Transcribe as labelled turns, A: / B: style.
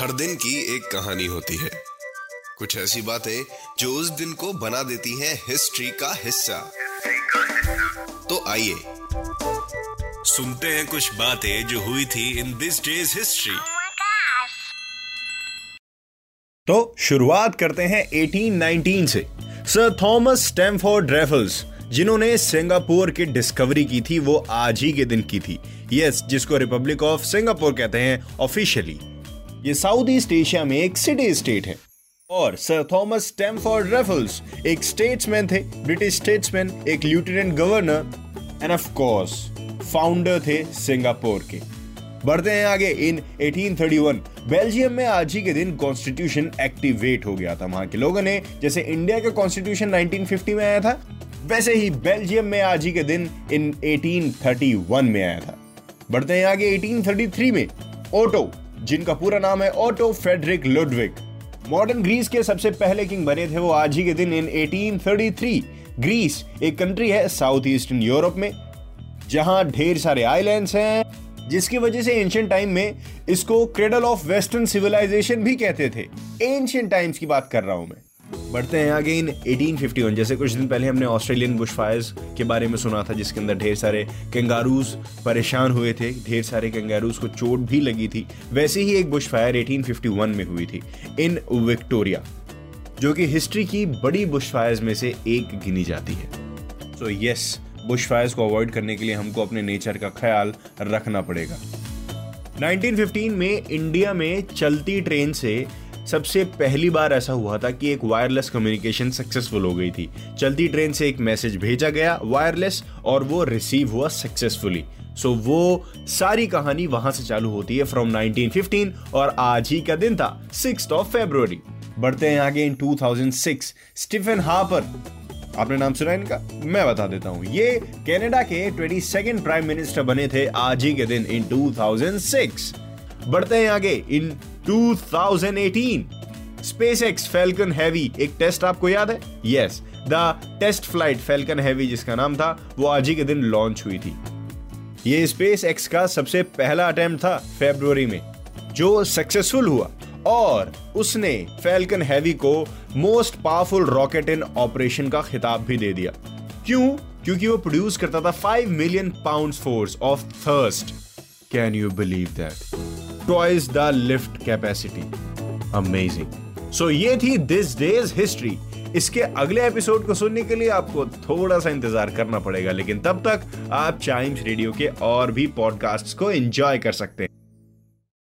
A: हर दिन की एक कहानी होती है। कुछ ऐसी बातें जो उस दिन को बना देती हैं हिस्ट्री का हिस्सा। तो आइए सुनते हैं कुछ बातें जो हुई थी इन दिस डेज़ हिस्ट्री.
B: तो शुरुआत करते हैं 1819 से। सर थॉमस स्टैमफोर्ड रेफल्स जिन्होंने सिंगापुर की डिस्कवरी की थी, वो आज ही के दिन की थी। यस जिसको रिपब्लिक ऑफ़ सिंगापुर कहते हैं ऑफिशियली ये साउथ ईस्ट एशिया में एक सिटी स्टेट है। और सर थॉमस स्टैमफोर्ड रेफल्स एक स्टेट्समैन थे ब्रिटिश स्टेट्समैन एक lieutenant governor and of course founder थे सिंगापुर के। बढ़ते हैं आगे इन 1831 बेल्जियम में आज ही के दिन कॉन्स्टिट्यूशन एक्टिवेट हो गया था वहाँ के लोगों ने। जैसे इंडिया का कॉन्स्टिट्यूशन 1950 में आया था वैसे ही बेल्जियम में आज ही के दिन इन 1831 में आया था। बढ़ते हैं आगे 1833 में। ओटो, जिनका पूरा नाम है Otto Friedrich Ludwig. Modern Greece के सबसे पहले किंग बने थे वो आज ही के दिन इन 1833 ग्रीस एक कंट्री है साउथ ईस्टर्न यूरोप में, जहाँ ढेर सारे आइलैंड्स हैं, जिसकी वजह से एंशियंट टाइम में इसको क्रेडल ऑफ़ वेस्टर्न सिविलाइजेशन भी कहते थे। एंशियंट टाइम्स की बात कर रहा हूँ मैं। बढ़ते हैं आगे इन 1851 जैसे कुछ दिन पहले हमने ऑस्ट्रेलियन बुश फायर्स के बारे में सुना था जिसके अंदर ढेर सारे कंगारूज परेशान हुए थे। ढेर सारे कंगारूज को चोट भी लगी थी। वैसे ही एक बुश फायर 1851 में हुई थी इन विक्टोरिया जो कि हिस्ट्री की बड़ी बुश फायर्स में से एक गिनी जाती है। So so, yes yes, bush fires को अवॉइड करने के लिए हमको अपने नेचर का ख्याल रखना पड़ेगा। 1915 में इंडिया में चलती ट्रेन से सबसे पहली बार ऐसा हुआ था कि एक वायरलेस कम्युनिकेशन सक्सेसफुल हो गई थी। चलती ट्रेन से एक मैसेज भेजा गया वायरलेस और वो रिसीव हुआ सक्सेसफुली सो so, वो सारी कहानी वहाँ से चालू होती है फ्रॉम 1915 और आज ही का दिन था सिक्स ऑफ़ फेब्रुवरी बढ़ते हैं आगे इन 2006 स्टीफन हार्पर आपने नाम सुना इनका? मैं बता देता हूँ। ये कनाडा के 22nd प्राइम मिनिस्टर बने थे आज ही के दिन इन 2006 बढ़ते हैं आगे in 2018 SpaceX Falcon Heavy एक टेस्ट आपको याद है? Yes the test flight Falcon Heavy जिसका नाम था, वो आज ही के दिन लॉन्च हुई थी। ये स्पेस एक्स का सबसे पहला अटेम्प्ट था फेब्रुवरी में, जो सक्सेसफुल हुआ और उसने फैल्कन हैवी को most powerful rocket in operation का खिताब भी दे दिया। क्यों? क्योंकि वो प्रोड्यूस करता था 5 million pound force of thrust can you believe that twice the lift capacity amazing so ये थी दिस डेज़ हिस्ट्री इसके अगले एपिसोड को सुनने के लिए आपको थोड़ा सा इंतज़ार करना पड़ेगा, लेकिन तब तक आप चाइम्स रेडियो के और भी पॉडकास्ट्स को एंजॉय कर सकते हैं।